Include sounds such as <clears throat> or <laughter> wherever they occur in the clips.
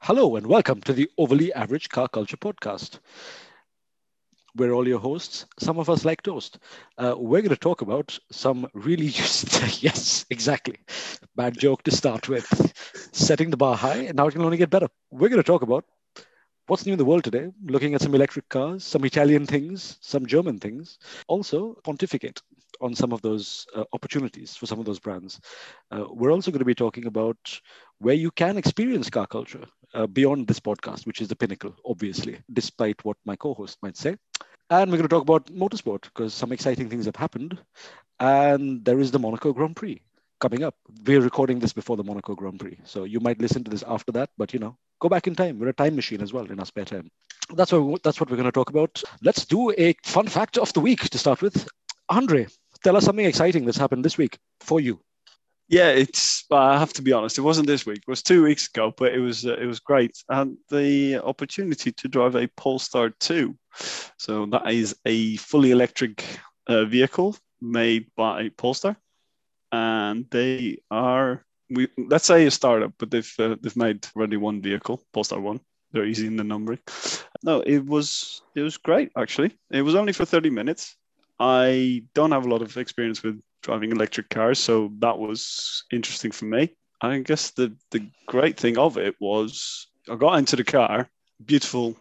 Hello and welcome to the Overly Average Car Culture Podcast. We're all your hosts. Some of us like toast. Uh, we're going to talk about some really <laughs> just, yes, exactly. Bad joke to start with. Setting the bar high, and now it can only get better. We're going to talk about what's new in the world today, looking at some electric cars, some Italian things, some German things. Also, pontificate on some of those uh, opportunities for some of those brands. Uh, we're also going to be talking about where you can experience car culture uh, beyond this podcast, which is the pinnacle, obviously, despite what my co host might say. And we're going to talk about motorsport because some exciting things have happened. And there is the Monaco Grand Prix coming up. We're recording this before the Monaco Grand Prix. So you might listen to this after that, but you know, go back in time. We're a time machine as well in our spare time. That's what, that's what we're going to talk about. Let's do a fun fact of the week to start with. Andre, tell us something exciting that's happened this week for you. Yeah, it's. I have to be honest. It wasn't this week. It was two weeks ago, but it was uh, it was great. And the opportunity to drive a Polestar 2. So that is a fully electric uh, vehicle made by Polestar, and they are we let's say a startup, but they've uh, they've made already one vehicle, Polestar One. They're easy in the numbering. No, it was it was great actually. It was only for 30 minutes. I don't have a lot of experience with driving electric cars, so that was interesting for me. I guess the the great thing of it was I got into the car, beautiful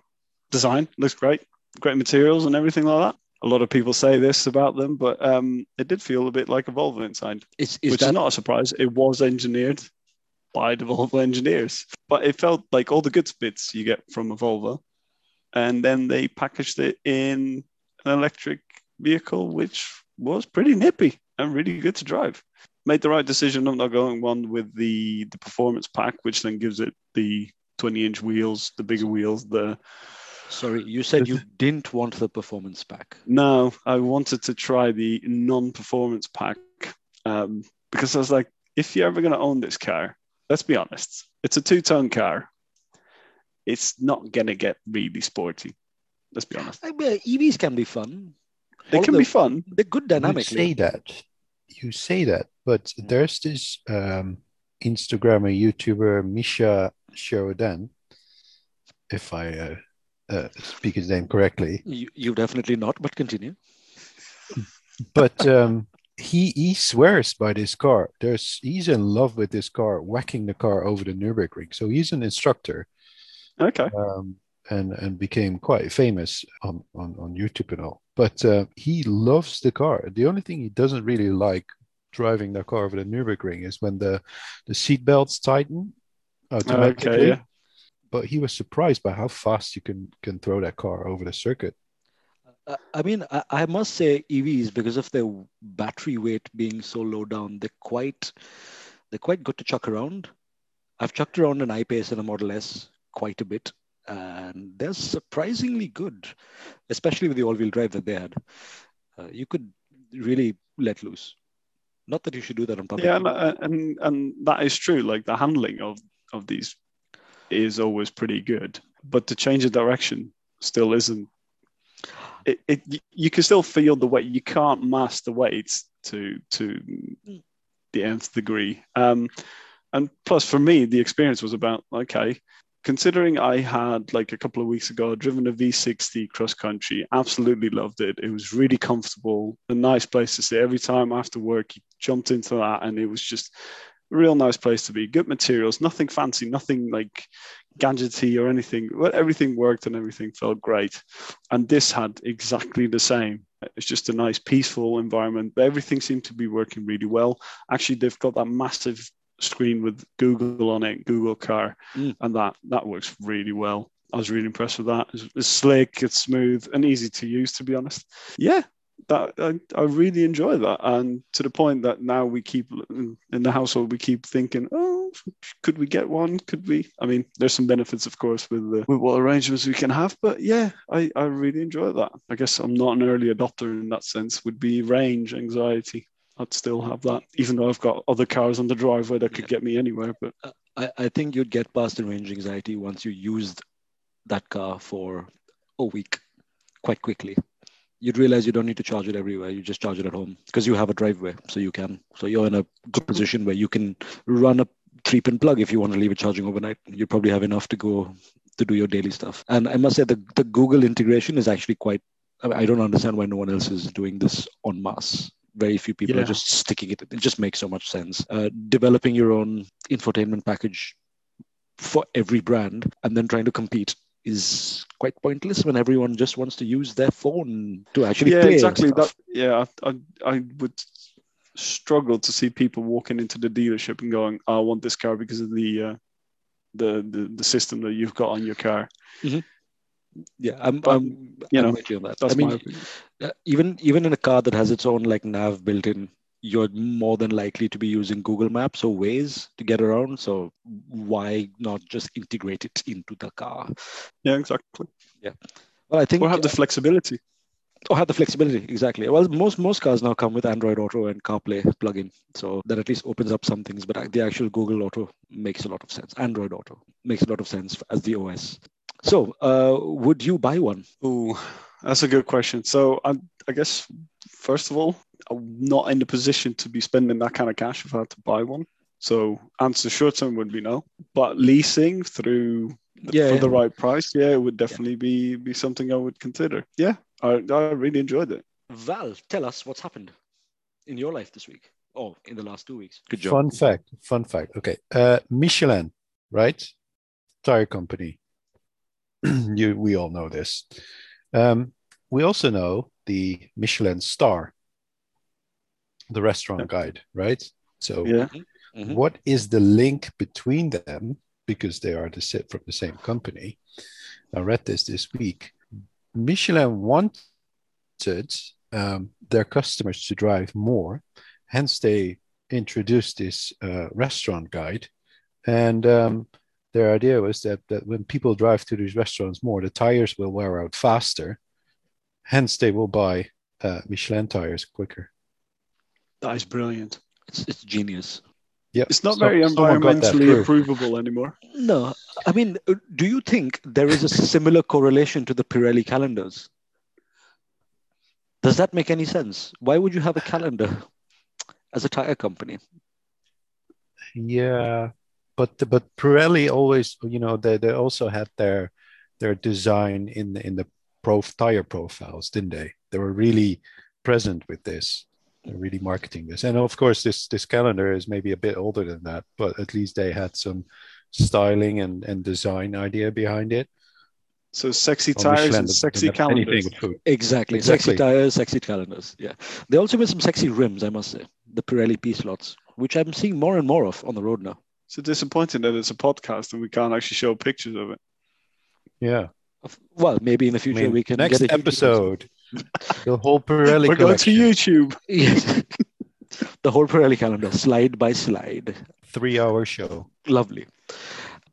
design, looks great, great materials and everything like that. A lot of people say this about them, but um, it did feel a bit like a Volvo inside, Is, is which that is not a surprise. It was engineered by the Volvo engineers, but it felt like all the good bits you get from a Volvo, and then they packaged it in an electric vehicle, which was pretty nippy and really good to drive. Made the right decision of not going one with the the performance pack, which then gives it the 20 inch wheels, the bigger wheels. The Sorry, you said you <laughs> didn't want the performance pack. no, I wanted to try the non-performance pack um, because I was like, if you're ever going to own this car, let's be honest, it's a two-tone car. It's not going to get really sporty. Let's be honest. I mean, EVs can be fun. They can them- be fun. They're good dynamics. You say that. You say that, but there's this um, Instagrammer, YouTuber, Misha Charoudin, if I uh, uh, speak his name correctly. You, you definitely not, but continue. But um, he he swears by this car. There's he's in love with this car, whacking the car over the Nürburgring. So he's an instructor Okay. um, and and became quite famous on, on, on YouTube and all. But uh, he loves the car. The only thing he doesn't really like driving the car over the Nürburgring is when the the seat belts tighten automatically. Okay. Yeah. But he was surprised by how fast you can can throw that car over the circuit. Uh, I mean, I, I must say EVs because of their battery weight being so low down, they're quite they're quite good to chuck around. I've chucked around an I-Pace and a Model S quite a bit, and they're surprisingly good, especially with the all-wheel drive that they had. Uh, you could really let loose. Not that you should do that on public. Yeah, and, uh, and and that is true. Like the handling of of these is always pretty good, but to change the direction still isn't. It, it you can still feel the weight. You can't mask the weight to to the nth degree. Um, and plus, for me, the experience was about okay. Considering I had like a couple of weeks ago driven a V60 cross country, absolutely loved it. It was really comfortable, a nice place to sit. Every time after work, you jumped into that, and it was just a real nice place to be. Good materials, nothing fancy, nothing like gadgety or anything. Well, everything worked and everything felt great. And this had exactly the same. It's just a nice, peaceful environment. Everything seemed to be working really well. Actually, they've got that massive screen with Google on it, Google Car, Mm. and that that works really well. I was really impressed with that. It's, it's slick, it's smooth, and easy to use. To be honest, yeah, that I, I really enjoy that, and to the point that now we keep in in the household we keep thinking, oh, could we get one? Could we? I mean, there's some benefits, of course, with the, with what arrangements we can have, but yeah, I I really enjoy that. I guess I'm not an early adopter in that sense. Would be range anxiety. I'd still have that, even though I've got other cars on the driveway that could get me anywhere. But uh, I, I think you'd get past the range anxiety once you used that car for a week quite quickly. You'd realize you don't need to charge it everywhere. You just charge it at home because you have a driveway, so you can. So you're in a good position where you can run a three pin plug if you want to leave it charging overnight. You probably have enough to go to do your daily stuff. And I must say the, the Google integration is actually quite I, mean, I don't understand why no one else is doing this en masse. Very few people Yeah. are just sticking it. It just makes so much sense. Uh, developing your own infotainment package for every brand and then trying to compete is quite pointless when everyone just wants to use their phone to actually yeah, play exactly. That yeah, I, I I would struggle to see people walking into the dealership and going, "I want this car because of the uh, the, the the system that you've got on your car." Yeah, I'm, But, I'm you I'm know, with you on that. That's I mean, my opinion. uh, even even in a car that has its own like nav built in, you're more than likely to be using Google Maps or Waze to get around. So why not just integrate it into the car? Yeah, exactly. Yeah well, I think Or have the flexibility. or have the flexibility exactly. Well, most most cars now come with Android Auto and CarPlay plugin, so that at least opens up some things. But the actual Google Auto makes a lot of sense. Android Auto makes a lot of sense as the OS. So, uh, would you buy one? Ooh, that's a good question. So I, I guess first of all, I'm not in the position to be spending that kind of cash if I had to buy one. So answer short term would be no. But leasing through Yeah, for yeah. the right price, yeah, it would definitely be be something I would consider. Yeah, I, I really enjoyed it. Val, tell us what's happened in your life this week. Oh, in the last two weeks. Good job. Fun fact. Fun fact. Okay. Uh, Michelin, right? Tire company. <clears throat> you, we all know this. Um, we also know the Michelin star, the restaurant guide, right? So, Yeah, Mhm. what is the link between them? Because they are the sa- from the same company. I read this this week. Michelin wanted um, their customers to drive more, hence they introduced this uh, restaurant guide. And um, their idea was that, that when people drive to these restaurants more, the tires will wear out faster. Hence, they will buy uh, Michelin tires quicker. that is brilliant. It's, it's genius. Yeah, It's not so- very someone got that environmentally approvable anymore. No, I mean, uh, do you think there is a similar correlation to the Pirelli calendars? Does that make any sense? Why would you have a calendar as a tire company? Yeah, but but Pirelli always, you know, they, they also had their their design in the in the pro tire profiles, didn't they? They were really present with this. They're really marketing this, and of course, this this calendar is maybe a bit older than that, but at least they had some styling and and design idea behind it. So sexy Well, tires and sexy calendars. anything with food. Exactly. Exactly. Sexy tires, sexy calendars. Yeah. They also made some sexy rims, I must say. The Pirelli P slots, which I'm seeing more and more of on the road now. So disappointing that it's a podcast and we can't actually show pictures of it. Yeah. Well, maybe in the I future mean, we can next get a episode, <laughs> the whole Pirelli We're going to YouTube. <laughs> Yes. the whole Pirelli calendar, slide by slide. three-hour show. Lovely.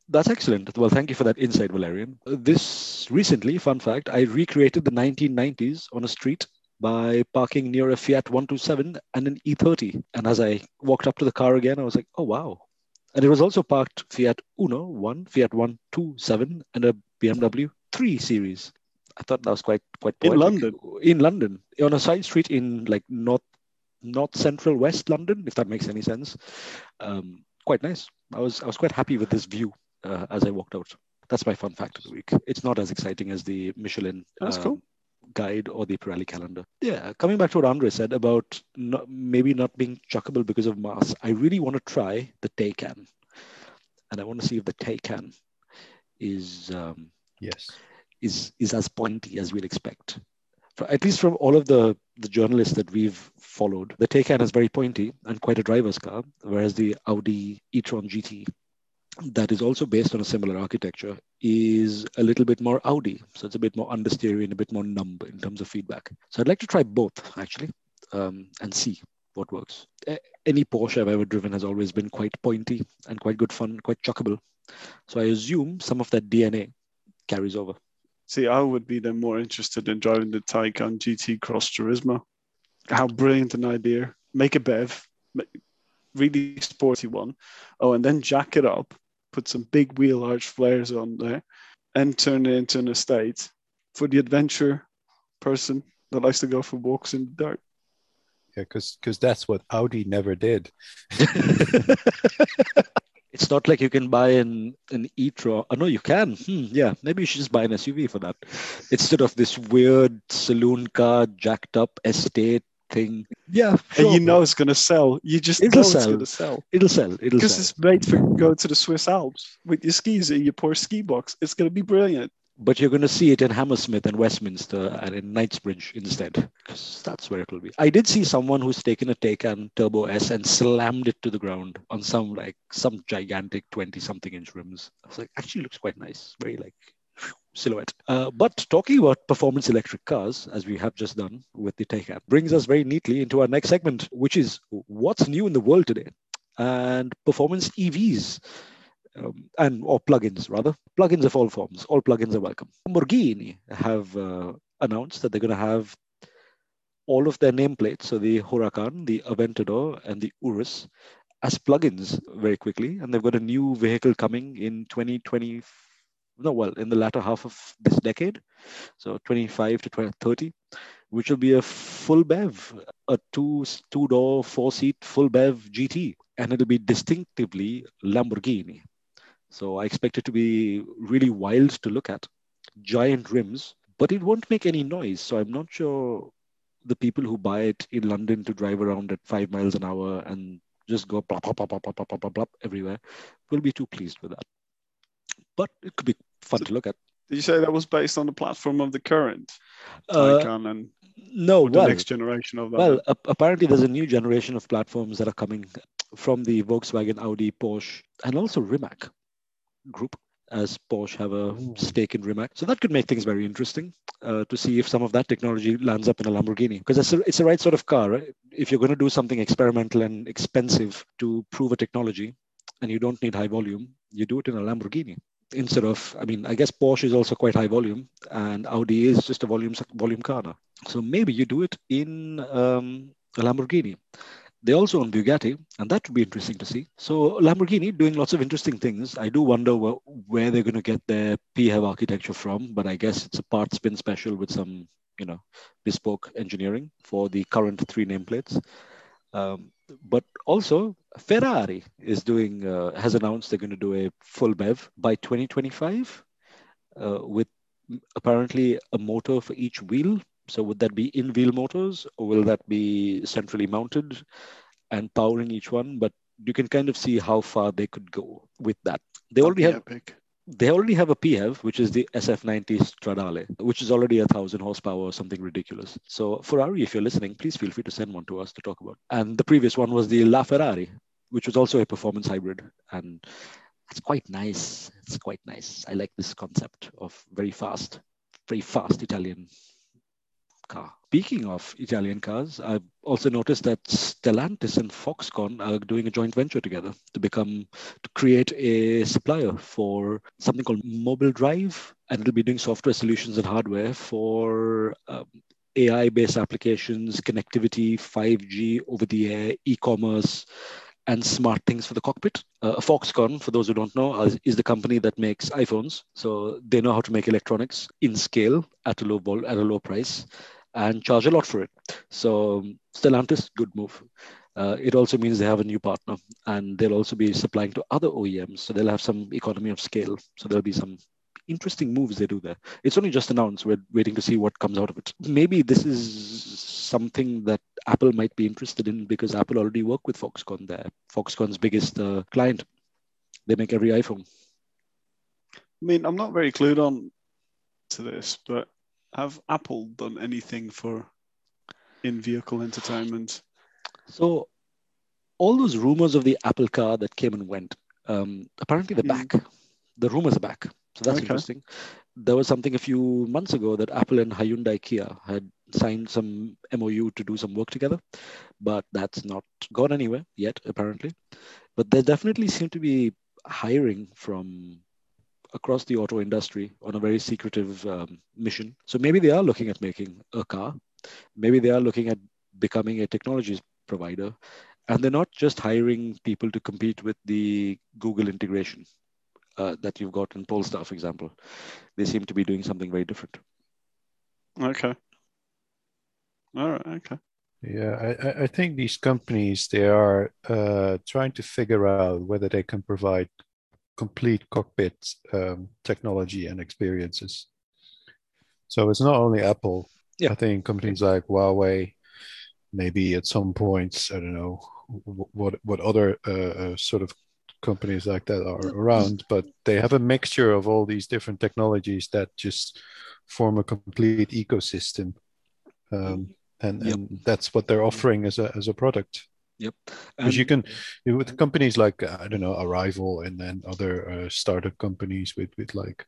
That's excellent. Well, thank you for that insight, Valerian. Uh, This recently, fun fact, I recreated the 1990s on a street by parking near a Fiat 127 and an E30. And as I walked up to the car again, I was like, oh, wow. And it was also parked Fiat Uno 1, Fiat 127, and a BMW 3 Series. I thought that was quite quite In. London? In London, on a side street in like north north central west London, if that makes any sense. Um, quite nice. I was I was quite happy with this view uh, as I walked out. That's my fun fact of the week. It's not as exciting as the Michelin That's um, cool. Guide or the Pirelli calendar. Yeah, coming back to what Andre said about not, maybe not being chuckable because of mass, I really want to try the Taycan, and I want to see if the Taycan is um, Yes. is is as pointy as we'd expect. For, at least from all of the the journalists that we've followed, the Taycan is very pointy and quite a driver's car, whereas the Audi e-tron GT, that is also based on a similar architecture, is a little bit more Audi. So it's a bit more understeery and a bit more numb in terms of feedback. So I'd like to try both actually, um, and see what works. A- Any Porsche I've ever driven has always been quite pointy and quite good fun, quite chuckable. So I assume some of that DNA carries over. See, I would be then more interested in driving the Taycan GT Cross Turismo. How brilliant an idea. Make a BEV, really sporty one. Oh, and then jack it up, put some big wheel arch flares on there, and turn it into an estate for the adventure person that likes to go for walks in the dark. Yeah, because that's what Audi never did. <laughs> <laughs> It's not like you can buy an an e-tron. Oh, no, you can. Hmm, yeah, maybe you should just buy an SUV for that instead of this weird saloon car, jacked up estate thing. Yeah, sure, and you know it's going to sell. You just It'll know it's sell. going to sell it'll sell. It'll sell because it's made for go to the Swiss Alps with your skis in your poor ski box. It's going to be brilliant. But you're going to see it in Hammersmith and Westminster and in Knightsbridge instead, because that's where it will be. I did see someone who's taken a Taycan Turbo S and slammed it to the ground on some like some gigantic 20 something inch rims. I was like, actually looks quite nice. Very like silhouette. Uh, but talking about performance electric cars, as we have just done with the Taycan, brings us very neatly into our next segment, which is what's new in the world today and performance EVs um, and or plugins rather. Plugins of all forms. All plugins are welcome. Lamborghini have uh, announced that they're going to have all of their nameplates so the huracan the aventador and the urus as plugins very quickly. And they've got a new vehicle coming in 2020 no well in the latter half of this decade so 25 to 2030 which will be a full bev a two two door four seat full bev gt and it'll be distinctively lamborghini so I expect it to be really wild to look at. Giant rims, but it won't make any noise. So I'm not sure the people who buy it in London to drive around at five miles an hour and just go plop, plop, plop, plop, plop, plop, plop, plop everywhere will be too pleased with that. But it could be fun to look at. Did you say that was based on the platform of the current Uh, Taycan and no, or the well, next generation of that? Well, ap- apparently there's a new generation of platforms that are coming from the Volkswagen, Audi, Porsche, and also Rimac group, as Porsche have a stake in Rimac. So that could make things very interesting uh, to see if some of that technology lands up in a Lamborghini, because it's, a, it's the right sort of car. Right? If you're going to do something experimental and expensive to prove a technology, and you don't need high volume, you do it in a Lamborghini instead of. I mean, I guess Porsche is also quite high volume, and Audi is just a volume volume car now. So maybe you do it in um, a Lamborghini. They also own Bugatti, and that would be interesting to see. So Lamborghini doing lots of interesting things. I do wonder wh- where they're going to get their PHEV architecture from, but I guess it's a part spin special with some, you know, bespoke engineering for the current three nameplates. Um, but also Ferrari is doing uh, has announced they're going to do a full BEV by 2025 uh, with apparently a motor for each wheel. So would that be in wheel motors or will that be centrally mounted and powering each one? But you can kind of see how far they could go with that. They already have epic. They already have a PHEV, which is the SF90 Stradale, which is already a thousand horsepower or something ridiculous. So Ferrari, if you're listening, please feel free to send one to us to talk about. And the previous one was the La Ferrari, which was also a performance hybrid, and it's quite nice. It's quite nice. I like this concept of very fast, very fast Italian car. Speaking of Italian cars, I've also noticed that Stellantis and Foxconn are doing a joint venture together to become to create a supplier for something called Mobile Drive, and it'll be doing software solutions and hardware for um, AI-based applications, connectivity, 5G, over-the-air, e-commerce, and smart things for the cockpit. Uh, Foxconn, for those who don't know, is, the company that makes iPhones, so they know how to make electronics in scale at a low vol- at a low price and charge a lot for it. So Stellantis, good move. Uh, it also means they have a new partner, and they'll also be supplying to other OEMs. So they'll have some economy of scale. So there'll be some interesting moves they do there. It's only just announced. We're waiting to see what comes out of it. Maybe this is something that Apple might be interested in because Apple already work with Foxconn there. Foxconn's biggest uh, client. They make every iPhone. I mean, I'm not very clued on to this, but have Apple done anything for in-vehicle entertainment? So all those rumors of the Apple car that came and went, um, apparently they're Hmm. back. The rumors are back. So that's Okay. interesting. There was something a few months ago that Apple and Hyundai Kia had signed some MOU to do some work together, but that's not gone anywhere yet, apparently. But there definitely seem to be hiring from across the auto industry on a very secretive um, mission. So maybe they are looking at making a car. Maybe they are looking at becoming a technologies provider. And they're not just hiring people to compete with the Google integration uh, that you've got in Polestar, for example. They seem to be doing something very different. Okay. All right. Okay. Yeah, I, I- I think these companies they are uh, trying to figure out whether they can provide complete cockpit um, technology and experiences. So it's not only Apple. Yeah. I think companies like Huawei, maybe at some points, I don't know what what other uh, uh, sort of companies like that are around, but they have a mixture of all these different technologies that just form a complete ecosystem. Um, and, Yep. and that's what they're offering as a as a product because you can with companies like uh, I don't know Arrival and then other uh, startup companies with with like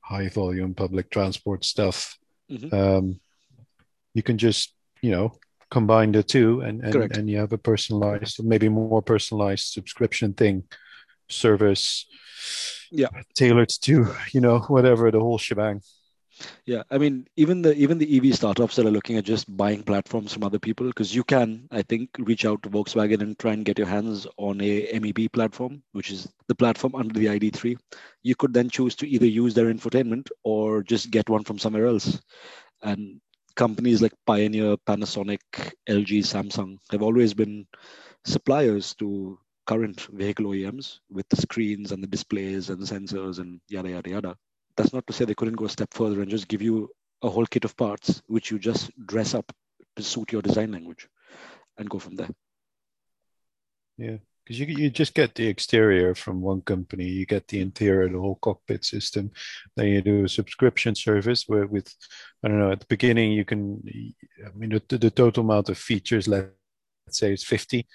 high volume public transport stuff. Mhm. Um, you can just you know combine the two and and, Correct. and you have a personalized maybe more personalized subscription thing service Yeah. tailored to you know whatever the whole shebang Yeah, I mean, even the even the EV startups that are looking at just buying platforms from other people, because you can, I think, reach out to Volkswagen and try and get your hands on a MEB platform, which is the platform under the ID3. You could then choose to either use their infotainment or just get one from somewhere else. And companies like Pioneer, Panasonic, LG, Samsung have always been suppliers to current vehicle OEMs with the screens and the displays and the sensors and yada yada yada that's not to say they couldn't go a step further and just give you a whole kit of parts which you just dress up to suit your design language and go from there Yeah, because you you just get the exterior from one company, you get the interior, the whole cockpit system. Then you do a subscription service where with I don't know at the beginning you can I mean the, the total amount of features let's say it's 50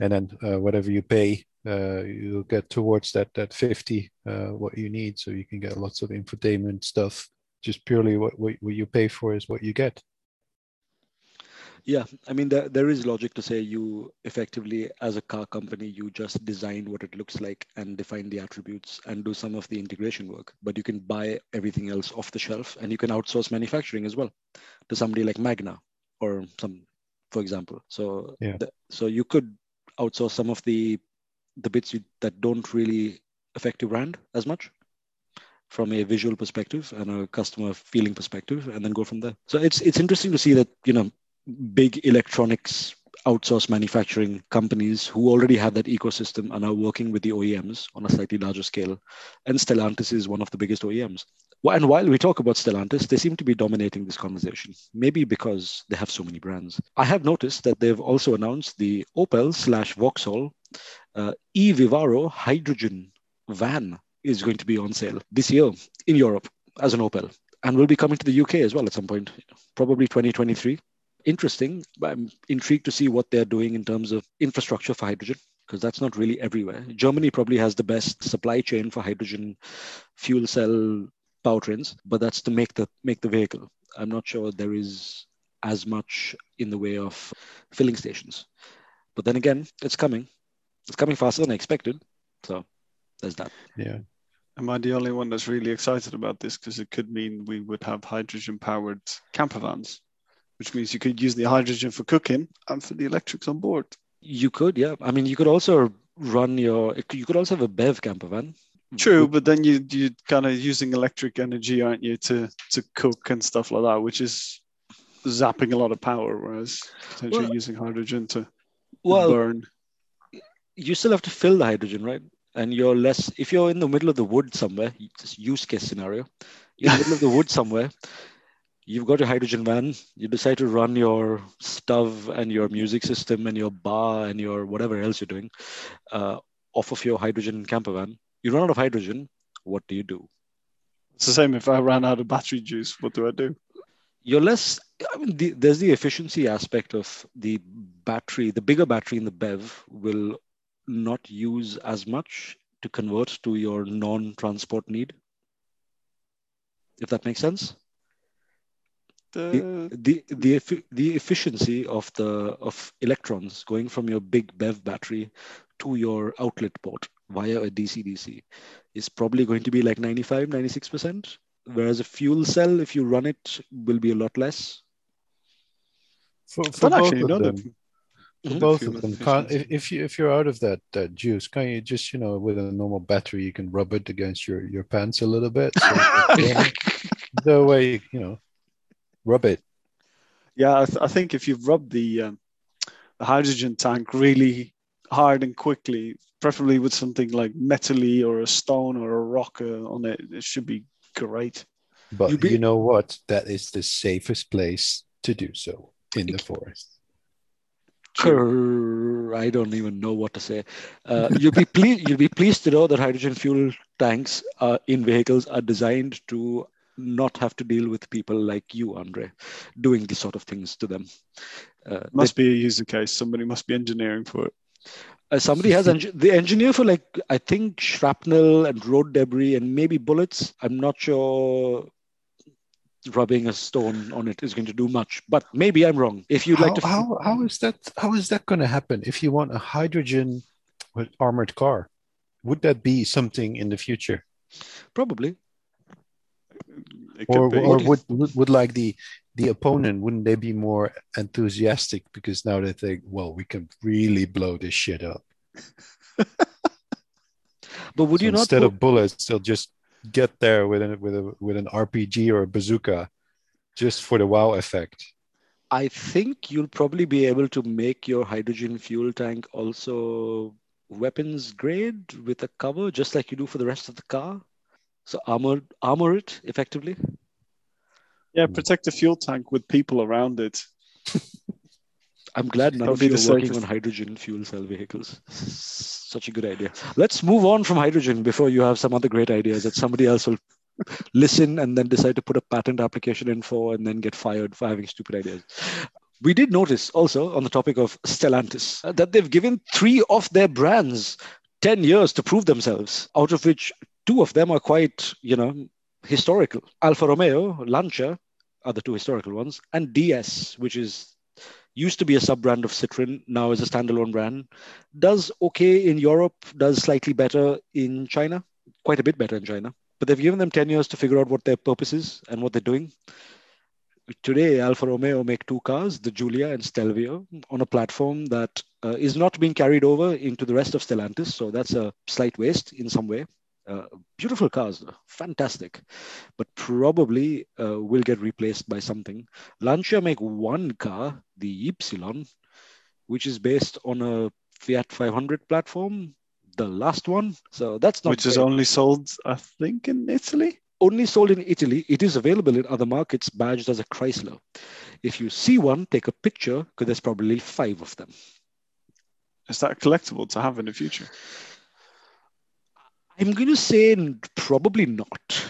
and then uh, whatever you pay uh, you'll get towards that that 50 uh, what you need. So you can get lots of infotainment stuff. Just purely what, what, what you pay for is what you get. Yeah i mean there, there is logic to say you effectively as a car company you just design what it looks like and define the attributes and do some of the integration work. But you can buy everything else off the shelf and you can outsource manufacturing as well to somebody like magna or some for example. So Yeah. the- so you could outsource some of the the bits you, that don't really affect your brand as much from a visual perspective and a customer feeling perspective and then go from there so it's it's interesting to see that you know big electronics outsource manufacturing companies who already have that ecosystem are now working with the OEMs on a slightly larger scale. And Stellantis is one of the biggest OEMs. And while we talk about Stellantis, they seem to be dominating this conversation, maybe because they have so many brands. I have noticed that they've also announced the Opel slash Vauxhall uh, e Vivaro hydrogen van is going to be on sale this year in Europe as an Opel and will be coming to the UK as well at some point, probably 2023 interesting. I'm intrigued to see what they're doing in terms of infrastructure for hydrogen, because that's not really everywhere. Germany probably has the best supply chain for hydrogen fuel cell powertrains, but that's to make the make the vehicle. I'm not sure there is as much in the way of filling stations. But then again, it's coming. It's coming faster than I expected. So there's that. yeah Am I the only one that's really excited about this? Because it could mean we would have hydrogen powered camper vans, which means you could use the hydrogen for cooking and for the electrics on board. You could, yeah. I mean, you could also run your. You could also have a BEV camper van. True, but then you you kind of using electric energy, aren't you, to to cook and stuff like that, which is zapping a lot of power, whereas potentially Well- using hydrogen to Well, burn. You still have to fill the hydrogen, right? And you're less if you're in the middle of the wood somewhere. Just use case scenario. You're in the middle of the wood <laughs> somewhere. You've got your hydrogen van. You decide to run your stove and your music system and your bar and your whatever else you're doing uh, off of your hydrogen camper van. You run out of hydrogen. What do you do? It's the same if I ran out of battery juice. What do I do? you're less i mean the, there's the efficiency aspect of the battery the bigger battery in the bev will not use as much to convert to your non-transport need? If that makes sense? The, the the effi- the efficiency of the of electrons going from your big bev battery to your outlet port via a dc dc is probably going to be like 95 96% whereas a fuel cell if you run it will be a lot less. For, I for don't both actually of know them the- For Mhm. both of them. Can't, if, if you if you're out of that that juice, can't you just you know with a normal battery you can rub it against your your pants a little bit? So <laughs> the way you know, rub it. Yeah, I, th- I think if you rub the um, the hydrogen tank really hard and quickly, preferably with something like metally or a stone or a rock uh, on it. It should be great. But be- you know what? That is the safest place to do so in the forest. I don't even know what to say. Uh, you'll be pleased. You'll be pleased to know that hydrogen fuel tanks uh, in vehicles are designed to not have to deal with people like you, Andre, doing these sort of things to them. Uh, Must be a user case. Somebody must be engineering for it. Uh, somebody has the engineer for like I think shrapnel and road debris and maybe bullets. I'm not sure rubbing a stone on it is going to do much, but maybe I'm wrong. If you'd how, like to, how, how is that? How is that going to happen? If you want a hydrogen armored car, would that be something in the future? probably or, or would, would would like the the opponent wouldn't they be more enthusiastic because now they think well we can really blow this shit up <laughs> but would So you not instead of bullets they'll just get there with an with a with an rpg or a bazooka just for the wow effect I think you'll probably be able to make your hydrogen fuel tank also weapons grade with a cover, just like you do for the rest of the car. So armor armor it effectively. Yeah, protect the fuel tank with people around it. <laughs> I'm glad none That'll of you are working on hydrogen fuel cell vehicles. Such a good idea. Let's move on from hydrogen before you have some other great ideas that somebody else will listen and then decide to put a patent application in for and then get fired for having stupid ideas. We did notice also on the topic of Stellantis uh, that they've given three of their brands 10 years to prove themselves, out of which two of them are quite, you know, historical. Alfa Romeo, Lancia are the two historical ones, and DS, which is used to be a sub brand of Citroen, now is a standalone brand. Does okay in Europe, does slightly better in China, quite a bit better in China. But they've given them 10 years to figure out what their purpose is and what they're doing. Today, Alfa Romeo make two cars, the Giulia and Stelvio, on a platform that uh, is not being carried over into the rest of Stellantis. So that's a slight waste in some way. Uh, beautiful cars, fantastic, but probably uh, will get replaced by something. Lancia make one car, the Ypsilon, which is based on a Fiat 500 platform, the last one. So that's not which is only sold, I think, in Italy. only sold in Italy. It is available in other markets, badged as a Chrysler. If you see one, take a picture because there's probably five of them. Is that collectible to have in the future? I'm going to say probably not.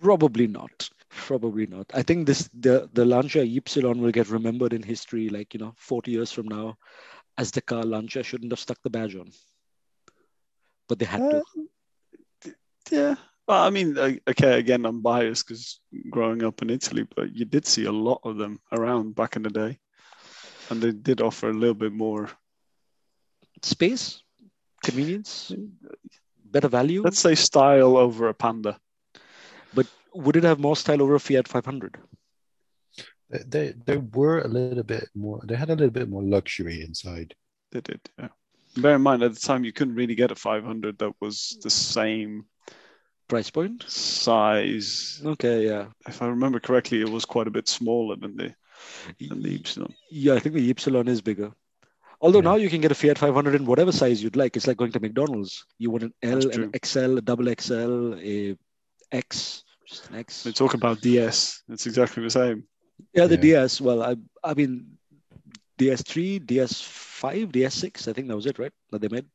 probably not. Probably not. I think this the the Lancia Ypsilon will get remembered in history, like you know, 40 years from now, as the car Lancia shouldn't have stuck the badge on, but they had to. Uh, yeah. Well, I mean, okay, again, I'm biased because growing up in Italy, but you did see a lot of them around back in the day. And they did offer a little bit more, Space, convenience, better value. let's say, style over a Panda. But would it have more style over a Fiat 500? They- they they were a little bit more they had a little bit more luxury inside They did, yeah. Bear in mind, at the time, you couldn't really get a 500 that was the same Price point? size. Okay, yeah. If I remember correctly, it was quite a bit smaller than the, than the Ypsilon. Yeah, I think the Ypsilon is bigger. Although Yeah. now you can get a Fiat 500 in whatever size you'd like. It's like going to McDonald's. You want an L, an XL, a double XL, a X, just an X. They talk about DS. It's exactly the same. Yeah, the Yeah. DS. Well, I, I mean, DS3, DS5, DS6. I think that was it, right? That they made.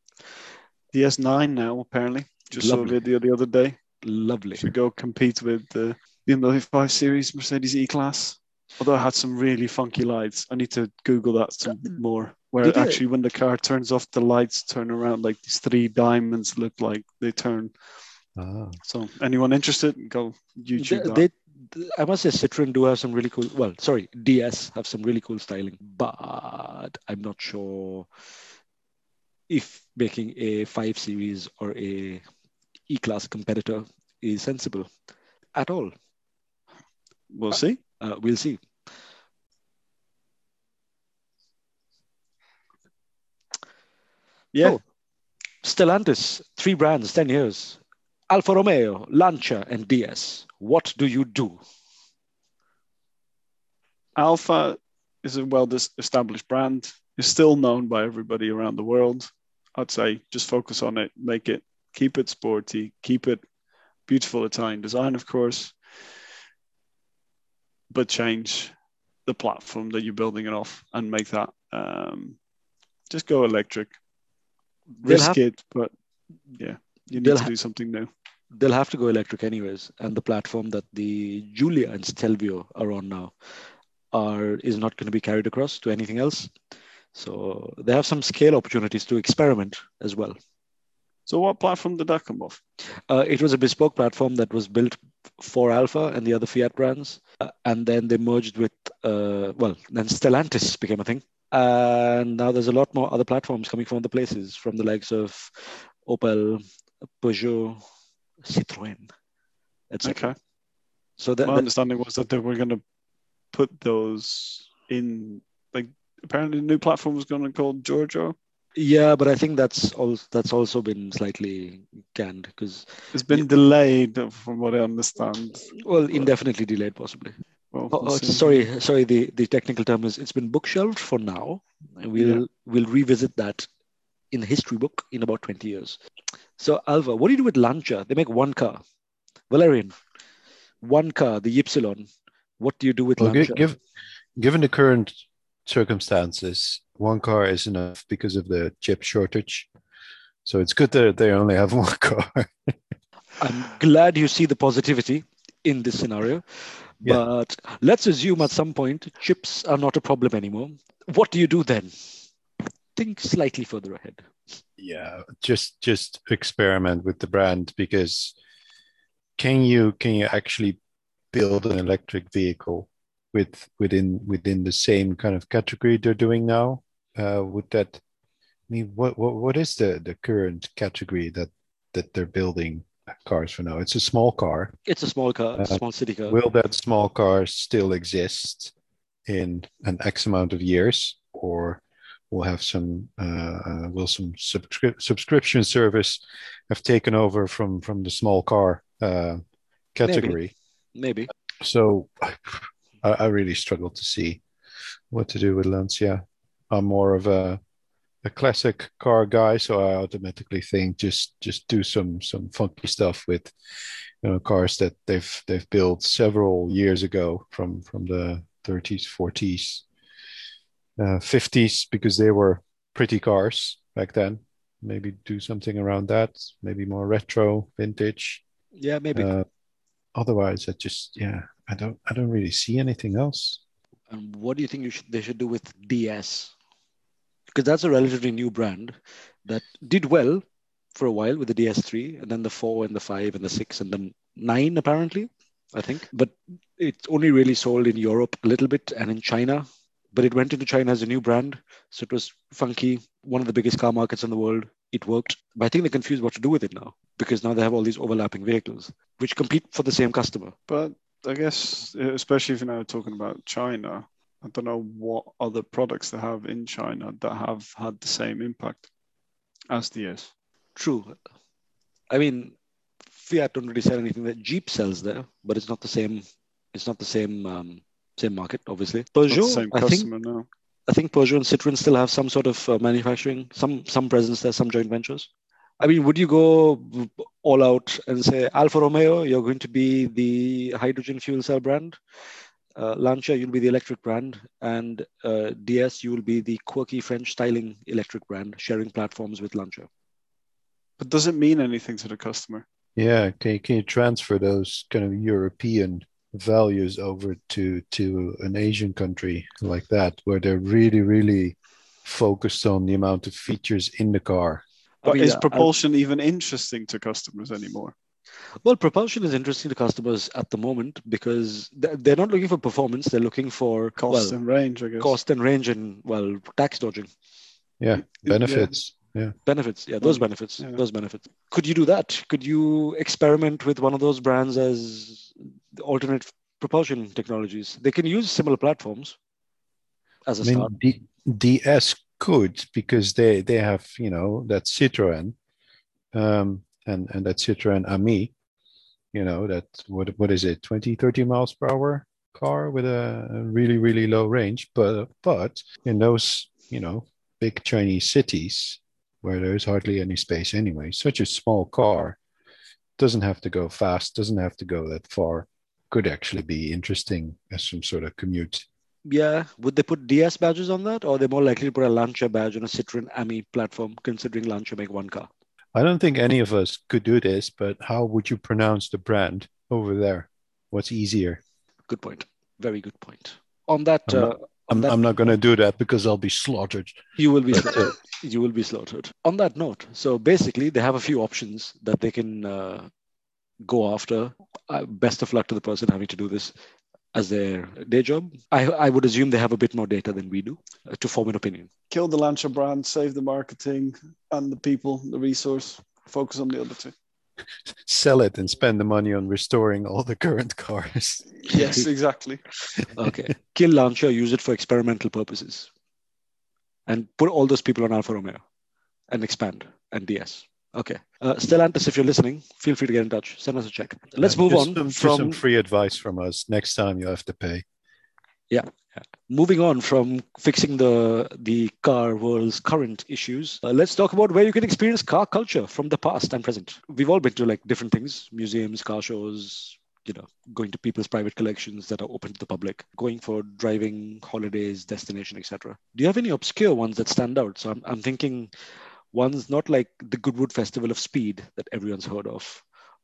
DS9 now, apparently. Just saw a Lovely. video the other day. Lovely. Should go compete with the BMW 5 Series Mercedes E Class. Although it had some really funky lights. I need to Google that some mm. more. Where actually, when the car turns off, the lights turn around like these three diamonds look like they turn. ah So, anyone interested, go YouTube. They, they, I must say, Citroen do have some really cool. Well, sorry, DS have some really cool styling, but I'm not sure if making a five series or a E-class competitor is sensible at all. We'll see. Uh, we'll see. Yeah. Oh. Stellantis, three brands, ten years. Alfa Romeo, Lancia, and DS. What do you do? Alfa is a well established brand. It's still known by everybody around the world. I'd say just focus on it, make it, keep it sporty, keep it beautiful Italian design, of course, but change the platform that you're building it off and make that um, just go electric. Risk have- it, but yeah, you need to ha- do something new. they'll have to go electric anyways and the platform that the Giulia and stelvio are on now are is not going to be carried across to anything else so they have some scale opportunities to experiment as well So, what platform did that come off? uh, it was a bespoke platform that was built for Alfa and the other fiat brands uh, and then they merged with uh, well then stellantis became a thing and now there's a lot more other platforms coming from other places from the likes of opel peugeot citroen etc Okay. so that, My that- understanding was that they were going to put those in, like, apparently new platform was going to call Giorgio. yeah but i think that's all that's also been slightly canned because It's been delayed, from what I understand. well indefinitely delayed possibly Well, Oh, oh, sorry, sorry. The, the technical term is it's been bookshelved for now. And we'll we'll revisit that in the history book in about twenty years. So Alva, what do you do with Lancia? They make one car. Valerian, one car, the Ypsilon. What do you do with Well, gi- Lancia? give, given the current circumstances, one car is enough because of the chip shortage. So it's good that they only have <laughs> one car. I'm glad you see the positivity in this scenario. Yeah. But let's assume at some point chips are not a problem anymore. What do you do then? Think slightly further ahead. yeah, just just experiment with the brand because can you can you actually build an electric vehicle with within within the same kind of category they're doing now? Uh, would that I mean what what what is the the current category that that they're building cars for now? It's a small car. It's a small car, Uh, small city car. Will that small car still exist in an X amount of years, or will have some uh, uh, will some subscri- subscription service have taken over from from the small car uh, category? Maybe. So I, I really struggle to see what to do with Lancia. I'm more of a a classic car guy, so I automatically think just just do some some funky stuff with you know cars that they've they've built several years ago from from the 30s, 40s, uh, 50s because they were pretty cars back then. Maybe do something around that. Maybe more retro, vintage. Yeah, maybe. Uh, otherwise, I just yeah, I don't I don't really see anything else. And what do you think you should, they should do with DS? Because that's a relatively new brand that did well for a while with the DS3, and then the 4 and the 5 and the 6 and the 9, apparently, I think. But it's only really sold in Europe a little bit and in China. But it went into China as a new brand. So it was funky, one of the biggest car markets in the world. It worked. But I think they're confused what to do with it now because now they have all these overlapping vehicles which compete for the same customer. But I guess, especially if you're now talking about China, I don't know what other products they have in China that have had the same impact as DS. True. I mean, Fiat don't really sell anything that Jeep sells there, but it's not the same. It's not the same um, same market, obviously. Peugeot, same I think, now. I think Peugeot and Citroen still have some sort of uh, manufacturing, some some presence there, some joint ventures. I mean, would you go all out and say Alfa Romeo, you're going to be the hydrogen fuel cell brand? Uh, Lancia, you'll be the electric brand, and uh, DS, you will be the quirky French styling electric brand, sharing platforms with Lancia. But does it mean anything to the customer? Yeah, can you, can you transfer those kind of European values over to to an Asian country like that, where they're really really focused on the amount of features in the car? I But mean, is propulsion even interesting to customers anymore? Well, propulsion is interesting to customers at the moment because they're not looking for performance; they're looking for Cost well, and range, I guess. cost and range and well, tax dodging Yeah, Yeah. benefits. Yeah, benefits. Yeah, those benefits. yeah. Those benefits. Could you do that? Could you experiment with one of those brands as alternate propulsion technologies? They can use similar platforms as a I mean start. D- DS could because they they have you know that Citroen, um, and and that Citroen Ami, you know that what what is it 20, 30 miles per hour car with a, really really low range, but but in those you know big Chinese cities where there's hardly any space anyway, such a small car doesn't have to go fast, doesn't have to go that far, could actually be interesting as some sort of commute. Yeah, would they put DS badges on that, or are they more likely to put a Lancia badge on a Citroen AMI platform, considering Lancia make one car? I don't think any of us could do this, but how would you pronounce the brand over there? What's easier? Good point. Very good point. On that, I'm uh, not- on I'm, that I'm not going to do that because I'll be slaughtered. you will be slaughtered. you will be slaughtered. On that note, so basically, they have a few options that they can uh, go after. Uh, best of luck to the person having to do this as their day job. I, I would assume they have a bit more data than we do uh, to form an opinion. Kill the Lancia brand, save the marketing and the people, the resource. Focus on the other two. <laughs> Sell it and spend the money on restoring all the current cars. <laughs> Yes, exactly. Okay. Kill Lancia, use it for experimental purposes. And put all those people on Alfa Romeo and expand and DS. Okay. Uh, Stellantis, if you're listening, feel free to get in touch. Send us a check. Let's Uh, move on some, from some free advice from us. Next time you have to pay. Yeah. Moving on from fixing the the car world's current issues. uh, let's talk about where you can experience car culture from the past and present. We've all been to like different things, museums, car shows, you know, going to people's private collections that are open to the public, going for driving, holidays, destination, etc. Do you have any obscure ones that stand out? So I'm, I'm thinking ones not like the Goodwood Festival of Speed that everyone's heard of,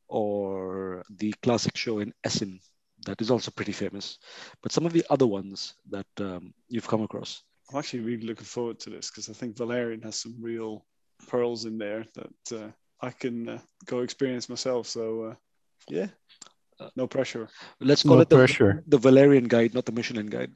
or the classic show in Essen that is also pretty famous, but some of the other ones that um, you've come across. I'm actually really looking forward to this because I think Valerian has some real pearls in there that uh, I can uh, go experience myself. So, uh, yeah, no pressure. Let's call No it the, pressure. the Valerian guide, not the Michelin guide.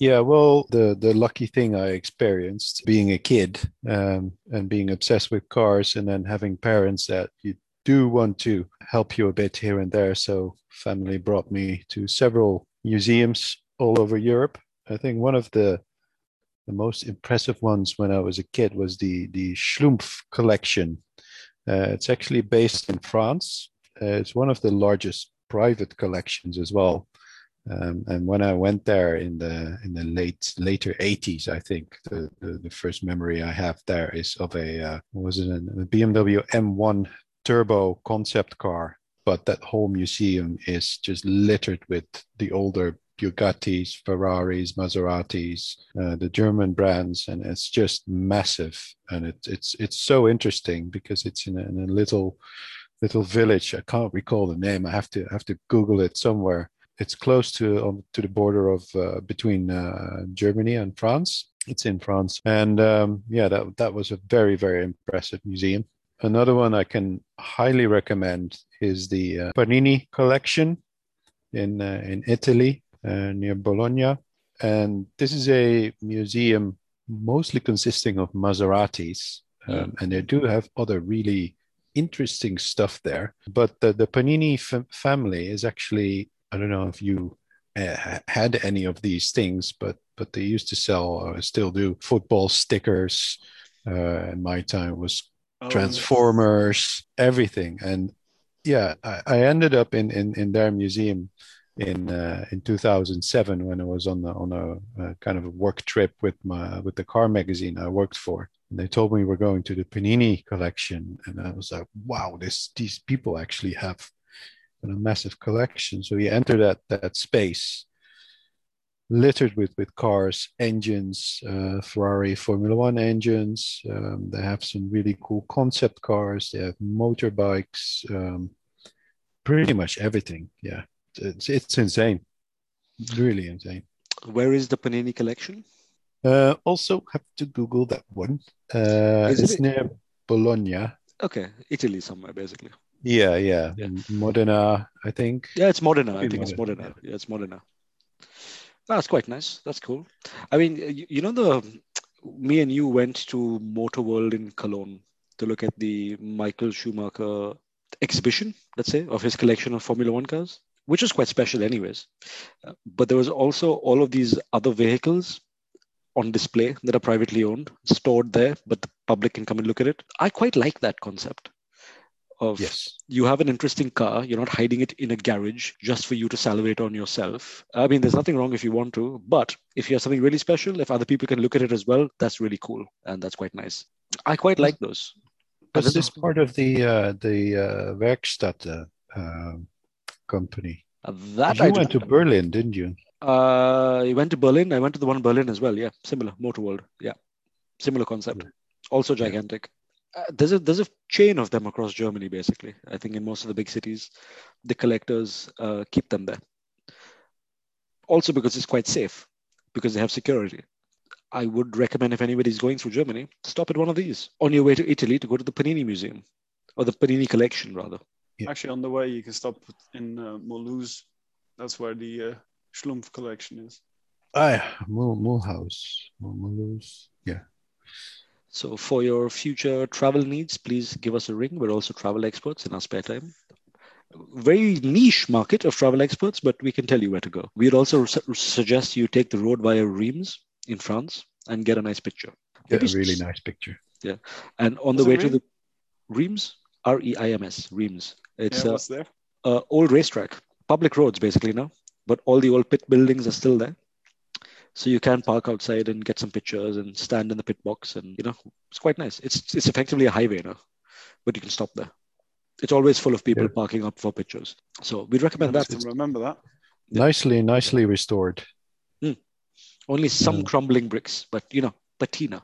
Yeah, well, the the lucky thing I experienced being a kid um, and being obsessed with cars, and then having parents that you do want to help you a bit here and there. So, family brought me to several museums all over Europe. I think one of the the most impressive ones when I was a kid was the the Schlumpf collection. Uh, it's actually based in France. Uh, it's one of the largest private collections as well. Um, and when I went there in the in the late later 80s, I think the, the, the first memory I have there is of a uh, was it a BMW M1 turbo concept car. But that whole museum is just littered with the older Bugattis, Ferraris, Maseratis, uh, the German brands, and it's just massive. And it, it's it's so interesting because it's in a, in a little little village. I can't recall the name. I have to have to Google it somewhere it's close to um, to the border of uh, between uh, Germany and France. It's in France, and um, yeah, that that was a very very impressive museum. Another one I can highly recommend is the uh, Panini collection in uh, in Italy uh, near Bologna, and this is a museum mostly consisting of Maseratis, um, and they do have other really interesting stuff there. But the, the Panini f- family is actually I don't know if you uh, had any of these things, but but they used to sell, or still do, football stickers. Uh, in my time, it was Oh, Transformers, everything, and yeah, I, I ended up in, in in their museum in uh, in 2007 when I was on the, on a, a kind of a work trip with my with the car magazine I worked for. And they told me we're going to the Panini collection, and I was like, wow, this these people actually have a massive collection. So you enter that that space littered with with cars, engines, uh, Ferrari Formula One engines. Um, they have some really cool concept cars. They have motorbikes. Um, pretty much everything. Yeah, it's it's insane, really insane. Where is the Panini collection? Uh, also, have to Google that one. Uh, Is it- it's near Bologna. Okay, Italy somewhere, basically. Yeah, yeah, Yeah. Modena, I think. Yeah, it's Modena. I think it's Modena, Modena. Yeah, it's Modena. That's quite nice. That's cool. I mean, you, you know, the me and you went to Motor World in Cologne to look at the Michael Schumacher exhibition, let's say, of his collection of Formula One cars, which was quite special, anyways. Uh, but there was also all of these other vehicles on display that are privately owned, stored there, but the public can come and look at it. I quite like that concept of Yes. you have an interesting car you're not hiding it in a garage just for you to salivate on yourself. I mean there's nothing wrong if you want to but if you have something really special if other people can look at it as well that's really cool and that's quite nice. I quite like those. Was this know. part of the uh, the uh, Werkstatt uh, um, company? Uh, that you I went to don't- Berlin, didn't you? uh I went to berlin. I went to the one in berlin as well. Yeah similar motor world. Yeah similar concept. Also gigantic uh, there's a there's a chain of them across germany basically i think in most of the big cities the collectors uh, keep them there also because it's quite safe because they have security i would recommend if anybody's going through germany stop at one of these on your way to italy to go to the panini museum or the panini collection rather Yeah. Actually, on the way, you can stop in uh, Mulhouse. That's where the uh, Schlumpf collection is. Ah, yeah. Mul- Mulhouse. Mulhouse. Yeah. So for your future travel needs, please give us a ring. We're also travel experts in our spare time. Very niche market of travel experts, but we can tell you where to go. We'd also su- suggest you take the road via Reims in France and get a nice picture. Get Maybe a really s- nice picture. Yeah. And on the way to the Reims, R E I M S, Reims. It's yeah, a, what's a old racetrack, public roads basically now, but all the old pit buildings are still there. So you can park outside and get some pictures and stand in the pit box, and you know it's quite nice. It's it's effectively a highway now, but you can stop there. It's always full of people Yeah. parking up for pictures. So we'd recommend that. to remember that. Yeah. Nicely, nicely restored. Only some Yeah. crumbling bricks, but you know, patina,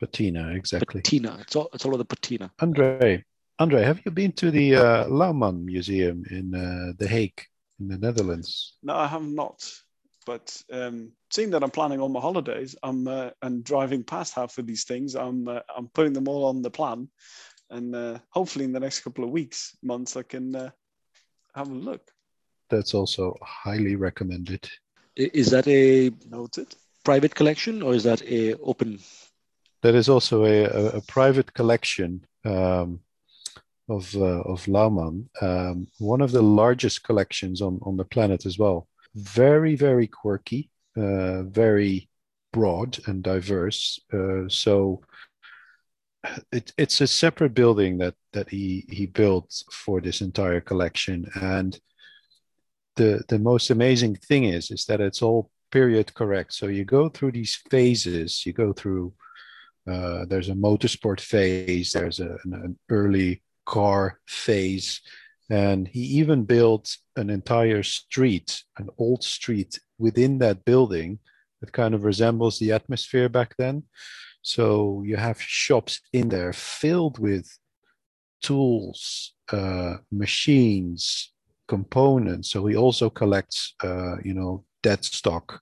Patina, exactly. patina. It's all it's all of the patina. Andre, Andre, have you been to the uh, Louwman Museum in uh, The Hague, in the Netherlands? No, I have not. But um, seeing that I'm planning all my holidays, I'm uh, and driving past half of these things, I'm uh, I'm putting them all on the plan, and uh, hopefully in the next couple of weeks, months, I can uh, have a look. That's also highly recommended. Is that a Noted. private collection or is that a open? That is also a, a, a private collection um, of uh, of Louwman, um, one of the largest collections on, on the planet as well. Very, very quirky, uh, very broad and diverse. Uh, so it, it's a separate building that that he he built for this entire collection, and the the most amazing thing is is that it's all period correct. So you go through these phases. You go through uh, there's a motorsport phase, there's a, an, an early car phase, and he even built an entire street, an old street within that building that kind of resembles the atmosphere back then. So you have shops in there filled with tools, uh, machines, components. So he also collects, uh, you know, dead stock,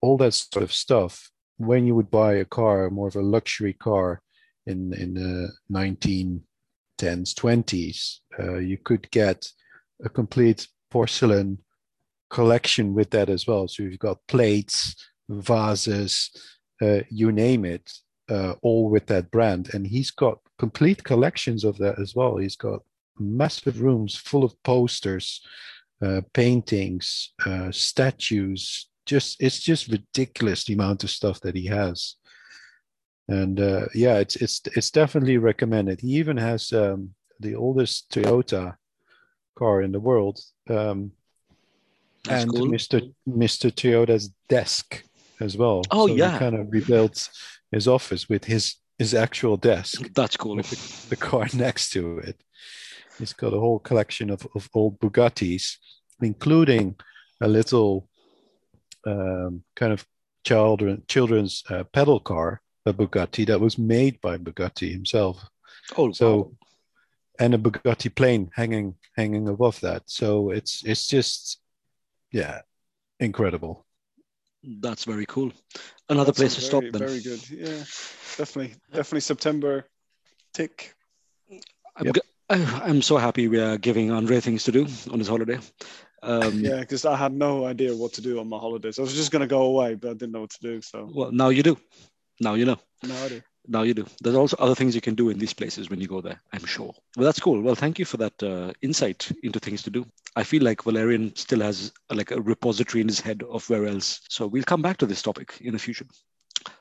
all that sort of stuff when you would buy a car, more of a luxury car in in the 1910s, 20s, uh, you could get a complete porcelain collection with that as well. So you've got plates, vases, uh, you name it, uh, all with that brand. And he's got complete collections of that as well. He's got massive rooms full of posters, uh, paintings, uh, statues, just it's just ridiculous the amount of stuff that he has and uh, yeah it's it's it's definitely recommended he even has um, the oldest toyota car in the world um, and cool. mr mr toyota's desk as well Oh, so yeah. he kind of rebuilt his office with his his actual desk That's cool. with the car <laughs> next to it. He's got a whole collection of, of old Bugattis, including a little um, kind of children children's uh, pedal car, a Bugatti that was made by Bugatti himself. Oh, So, wow. And a Bugatti plane hanging hanging above that. So it's it's just yeah, incredible. that's very cool. Another That place to sounds stop then. Very good. Yeah, definitely, definitely September. Tick. I'm, Yep. g- I- I'm so happy we are giving Andre things to do on his holiday. Um, Yeah, because I had no idea what to do on my holidays. I was just gonna go away, but I didn't know what to do. So Well, now you do. Now you know. now I do. Now you do. There's also other things you can do in these places when you go there, I'm sure. Well, that's cool. Well, thank you for that uh, insight into things to do. I feel like Valerian still has uh, like a repository in his head of where else. So we'll come back to this topic in the future.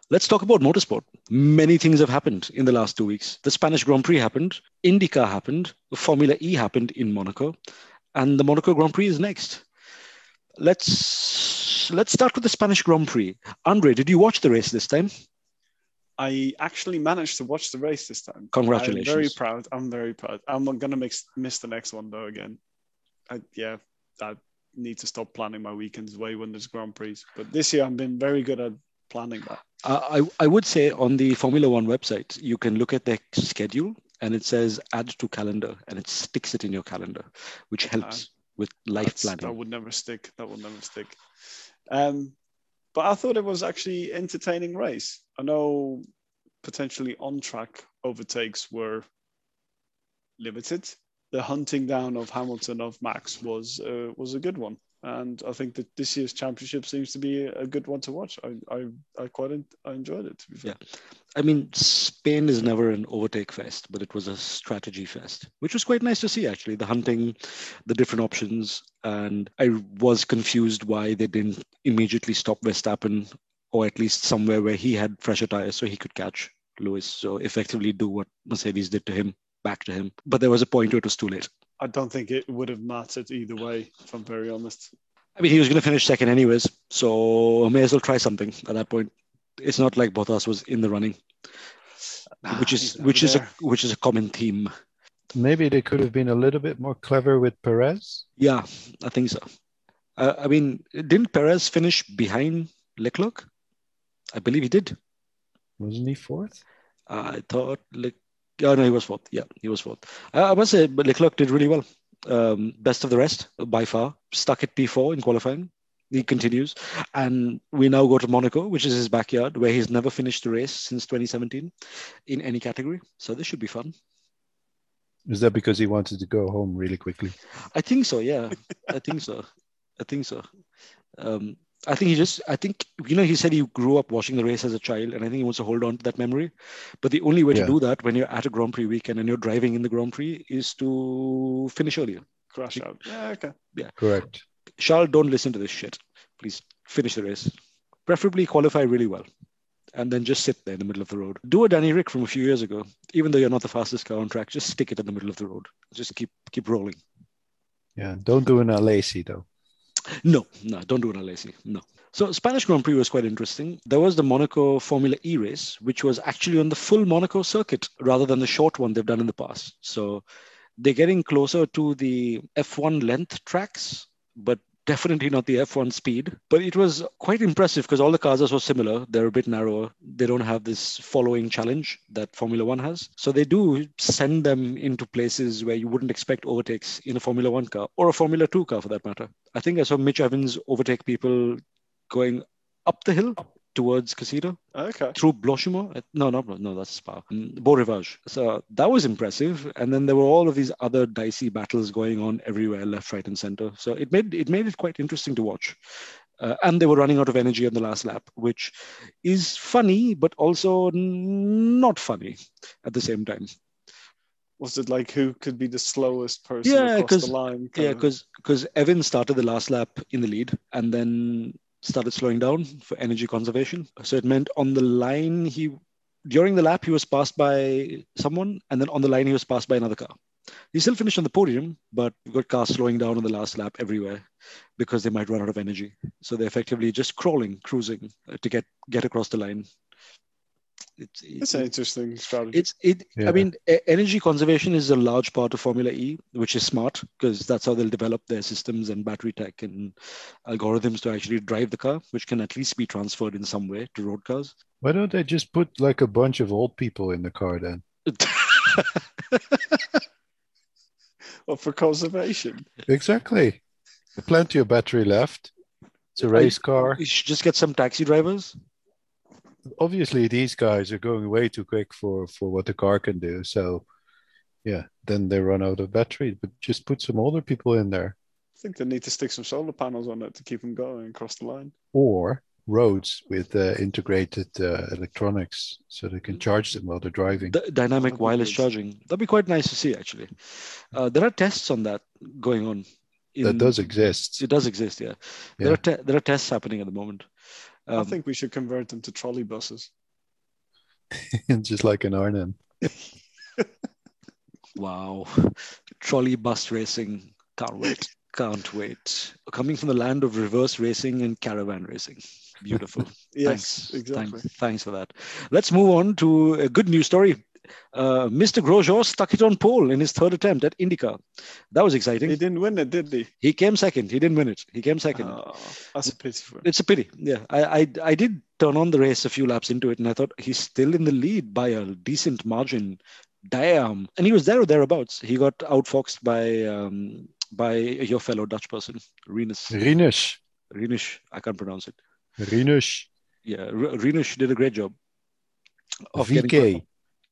Let's talk about motorsport. Many things have happened in the last two weeks. The Spanish Grand Prix happened, IndyCar happened, Formula E happened in Monaco, and the Monaco Grand Prix is next. Let's let's start with the Spanish Grand Prix. Andre, did you watch the race this time? I actually managed to watch the race this time. Congratulations! I'm very proud. I'm very proud. I'm not gonna mix, miss the next one though again. I, yeah, I need to stop planning my weekends way when there's Grand Prix. But this year I've been very good at planning that. Uh, I, I would say on the Formula One website, you can look at their schedule and it says add to calendar and it sticks it in your calendar, which helps uh, with life planning. That would never stick. That would never stick. Um, but I thought it was actually entertaining race. I know potentially on track overtakes were limited. The hunting down of Hamilton of Max was uh, was a good one and I think that this year's championship seems to be a good one to watch. I I, I quite I enjoyed it. Yeah, I mean Spain is never an overtake fest, but it was a strategy fest, which was quite nice to see actually. The hunting, the different options, and I was confused why they didn't immediately stop Verstappen, or at least somewhere where he had fresher tires so he could catch Lewis. So effectively do what Mercedes did to him back to him. But there was a point where it was too late. I don't think it would have mattered either way, if I'm very honest. I mean, he was going to finish second anyways, so I may as well try something at that point. It's not like Bottas was in the running, nah, which is which there. is a which is a common theme. Maybe they could have been a little bit more clever with Perez. Yeah, I think so. Uh, I mean, didn't Perez finish behind Leclerc? I believe he did. Wasn't he fourth? I thought like Oh, no, he was fourth. Yeah, he was fourth. I, I must say, Leclerc did really well. Um, best of the rest by far. Stuck at P4 in qualifying. He continues. And we now go to Monaco, which is his backyard, where he's never finished the race since 2017 in any category. So this should be fun. Is that because he wanted to go home really quickly? I think so, yeah. I think so. I think so. Um, I think he just, I think, you know, he said he grew up watching the race as a child, and I think he wants to hold on to that memory. But the only way yeah. to do that when you're at a Grand Prix weekend and you're driving in the Grand Prix is to finish earlier. Crash out. Yeah, okay. Yeah. Correct. Charles, don't listen to this shit. Please finish the race. Preferably qualify really well. And then just sit there in the middle of the road. Do a Danny Ric from a few years ago. Even though you're not the fastest car on track, just stick it in the middle of the road. Just keep keep rolling. Yeah, don't do an Alesi though. No, no, don't do it on. No. So Spanish Grand Prix was quite interesting. There was the Monaco Formula E race, which was actually on the full Monaco circuit rather than the short one they've done in the past. So they're getting closer to the F1 length tracks, but definitely not the F1 speed, but it was quite impressive because all the cars are so similar. They're a bit narrower. They don't have this following challenge that Formula One has. So they do send them into places where you wouldn't expect overtakes in a Formula One car or a Formula Two car for that matter. I think I saw Mitch Evans overtake people going up the hill towards Casino. Okay. Through Blanchimont. No, no, no, that's Spa. Um, Beau Rivage. So that was impressive. And then there were all of these other dicey battles going on everywhere, left, right, and center. So it made it made it quite interesting to watch. Uh, and they were running out of energy on the last lap, which is funny, but also not funny at the same time. Was it like who could be the slowest person yeah, across the line? Yeah, because because Evan started the last lap in the lead, and then started slowing down for energy conservation. So it meant on the line, he during the lap he was passed by someone, and then on the line he was passed by another car. He still finished on the podium, but we got cars slowing down on the last lap everywhere because they might run out of energy. So they're effectively just crawling, cruising uh, to get get across the line it's, it's an interesting strategy. It's it. Yeah. I mean, energy conservation is a large part of Formula E, which is smart because that's how they'll develop their systems and battery tech and algorithms to actually drive the car, which can at least be transferred in some way to road cars. Why don't they just put like a bunch of old people in the car then? <laughs> well, for conservation. Exactly. Plenty of battery left. It's a race I, car. You should just get some taxi drivers obviously these guys are going way too quick for for what the car can do. So yeah, then they run out of battery. But just put some older people in there. I think they need to stick some solar panels on it to keep them going across the line. Or roads with uh, integrated uh, electronics so they can charge them while they're driving. D- dynamic wireless charging. That'd be quite nice to see, actually. Uh, there are tests on that going on. In, that does exist. It does exist, yeah. yeah. There are te- there are tests happening at the moment. I Um, think we should convert them to trolley buses. <laughs> just like in Arnhem. <laughs> Wow. Trolley bus racing. Can't wait. Can't wait. Coming from the land of reverse racing and caravan racing. Beautiful. <laughs> Yes, thanks. exactly. Thanks, thanks for that. Let's move on to a good news story. Uh, Mr. Grosjean stuck it on pole in his third attempt at IndyCar. That was exciting. He didn't win it, did he? He came second. He didn't win it. He came second. Oh, that's a pity for him. It's a pity. Yeah, I, I I did turn on the race a few laps into it, and I thought he's still in the lead by a decent margin. Damn, and he was there or thereabouts. He got outfoxed by um, by your fellow Dutch person, Renus. Rinus. Renus, I can't pronounce it. Rinus. Yeah, R- Renus did a great job. of getting- VeeKay.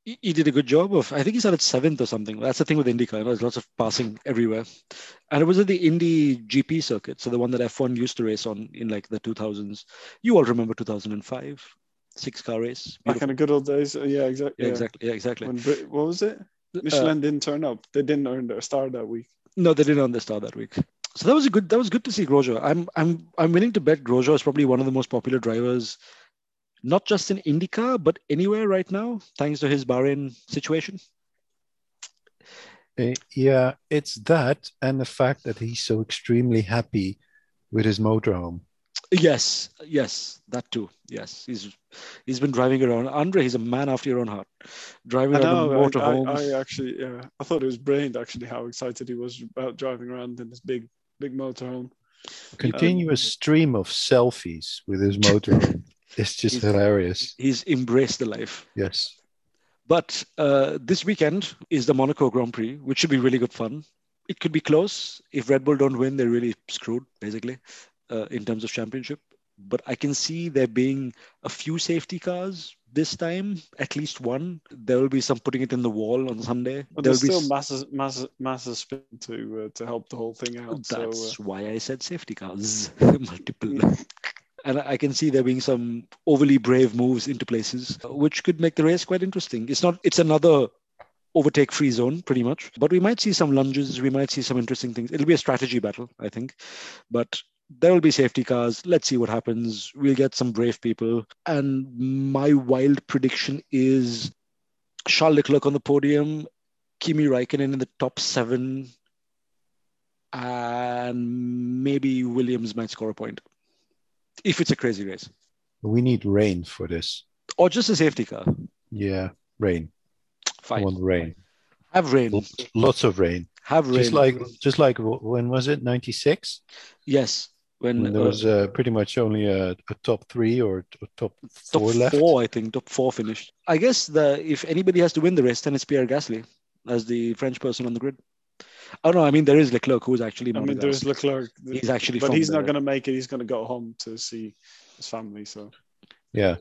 He, he did a good job of. I think he started seventh or something. That's the thing with IndyCar. You know, there's lots of passing everywhere, and it was at the Indy GP circuit, so the one that F1 used to race on in like the 2000s. You all remember 2005, six car race. Back in the good old days. Uh, Yeah, exactly. Yeah, exactly. Yeah, exactly. When what was it? Michelin didn't turn up. They didn't earn their star that week. No, they didn't on the star that week. So that was a good. That was good to see Grosjean. I'm I'm I'm willing to bet Grosjean is probably one of the most popular drivers, not just in IndyCar but anywhere right now, thanks to his Bahrain situation. Uh, yeah, it's that and the fact that he's so extremely happy with his motorhome. Yes, yes, that too. Yes, he's he's been driving around. Andre, he's a man after your own heart. Driving around know. the I, I. I actually, yeah, I thought it was brilliant. Actually, how excited he was about driving around in this big, big motorhome. Continuous stream of selfies with his motorhome. <laughs> It's just He's- hilarious. He's embraced the life. Yes. But uh, this weekend is the Monaco Grand Prix, which should be really good fun. It could be close. If Red Bull don't win, they're really screwed, basically, uh, in terms of championship. But I can see there being a few safety cars this time, at least one. There will be some putting it in the wall on Sunday. But There'll there's be still s- massive, massive, massive spin to uh, to help the whole thing out. So uh, That's why I said safety cars, <laughs> multiple. <laughs> and I can see there being some overly brave moves into places, which could make the race quite interesting. It's not. It's another overtake free zone, pretty much. But we might see some lunges. We might see some interesting things. It'll be a strategy battle, I think. But there will be safety cars. Let's see what happens. We'll get some brave people. And my wild prediction is Charles Leclerc on the podium, Kimi Raikkonen in the top seven, and maybe Williams might score a point if it's a crazy race We need rain for this. or just a safety car. Yeah, rain. I Fine. want rain. Have rain. Lots of rain. Have rain. Just like just like when was it? 96? yes, when, When there uh, was uh, pretty much only a, a top 3 or a top top 4 left. four, I think top four finished. I guess the if anybody has to win the race, then it's Pierre Gasly as the French person on the grid. Oh no, I mean there is Leclerc who's actually. I mean, Monegasque. there's Leclerc, He's actually. but from he's not going to make it. He's going to go home to see his family. So Yeah.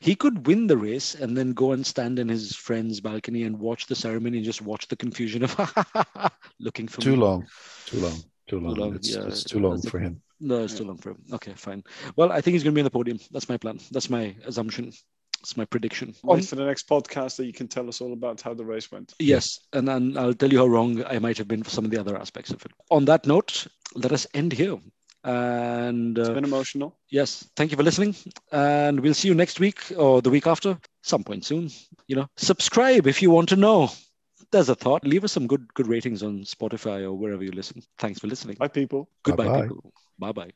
He could win the race and then go and stand in his friend's balcony and watch the ceremony and just watch the confusion of <laughs> looking for Too me. long. Too long. Too long. long, It's, yeah, it's too long that's for him. No, it's Yeah. too long for him. Okay, fine. Well, I think he's going to be on the podium. That's my plan. That's my assumption. It's my prediction. wait for the next podcast that you can tell us all about how the race went. Yes, and then I'll tell you how wrong I might have been for some of the other aspects of it. On that note, let us end here. And It's uh, been emotional. yes, thank you for listening. And we'll see you next week or the week after, some point soon. You know, subscribe if you want to know. There's a thought. Leave us some good good ratings on Spotify or wherever you listen. Thanks for listening. Bye, people. Goodbye, Bye-bye. people. Bye bye.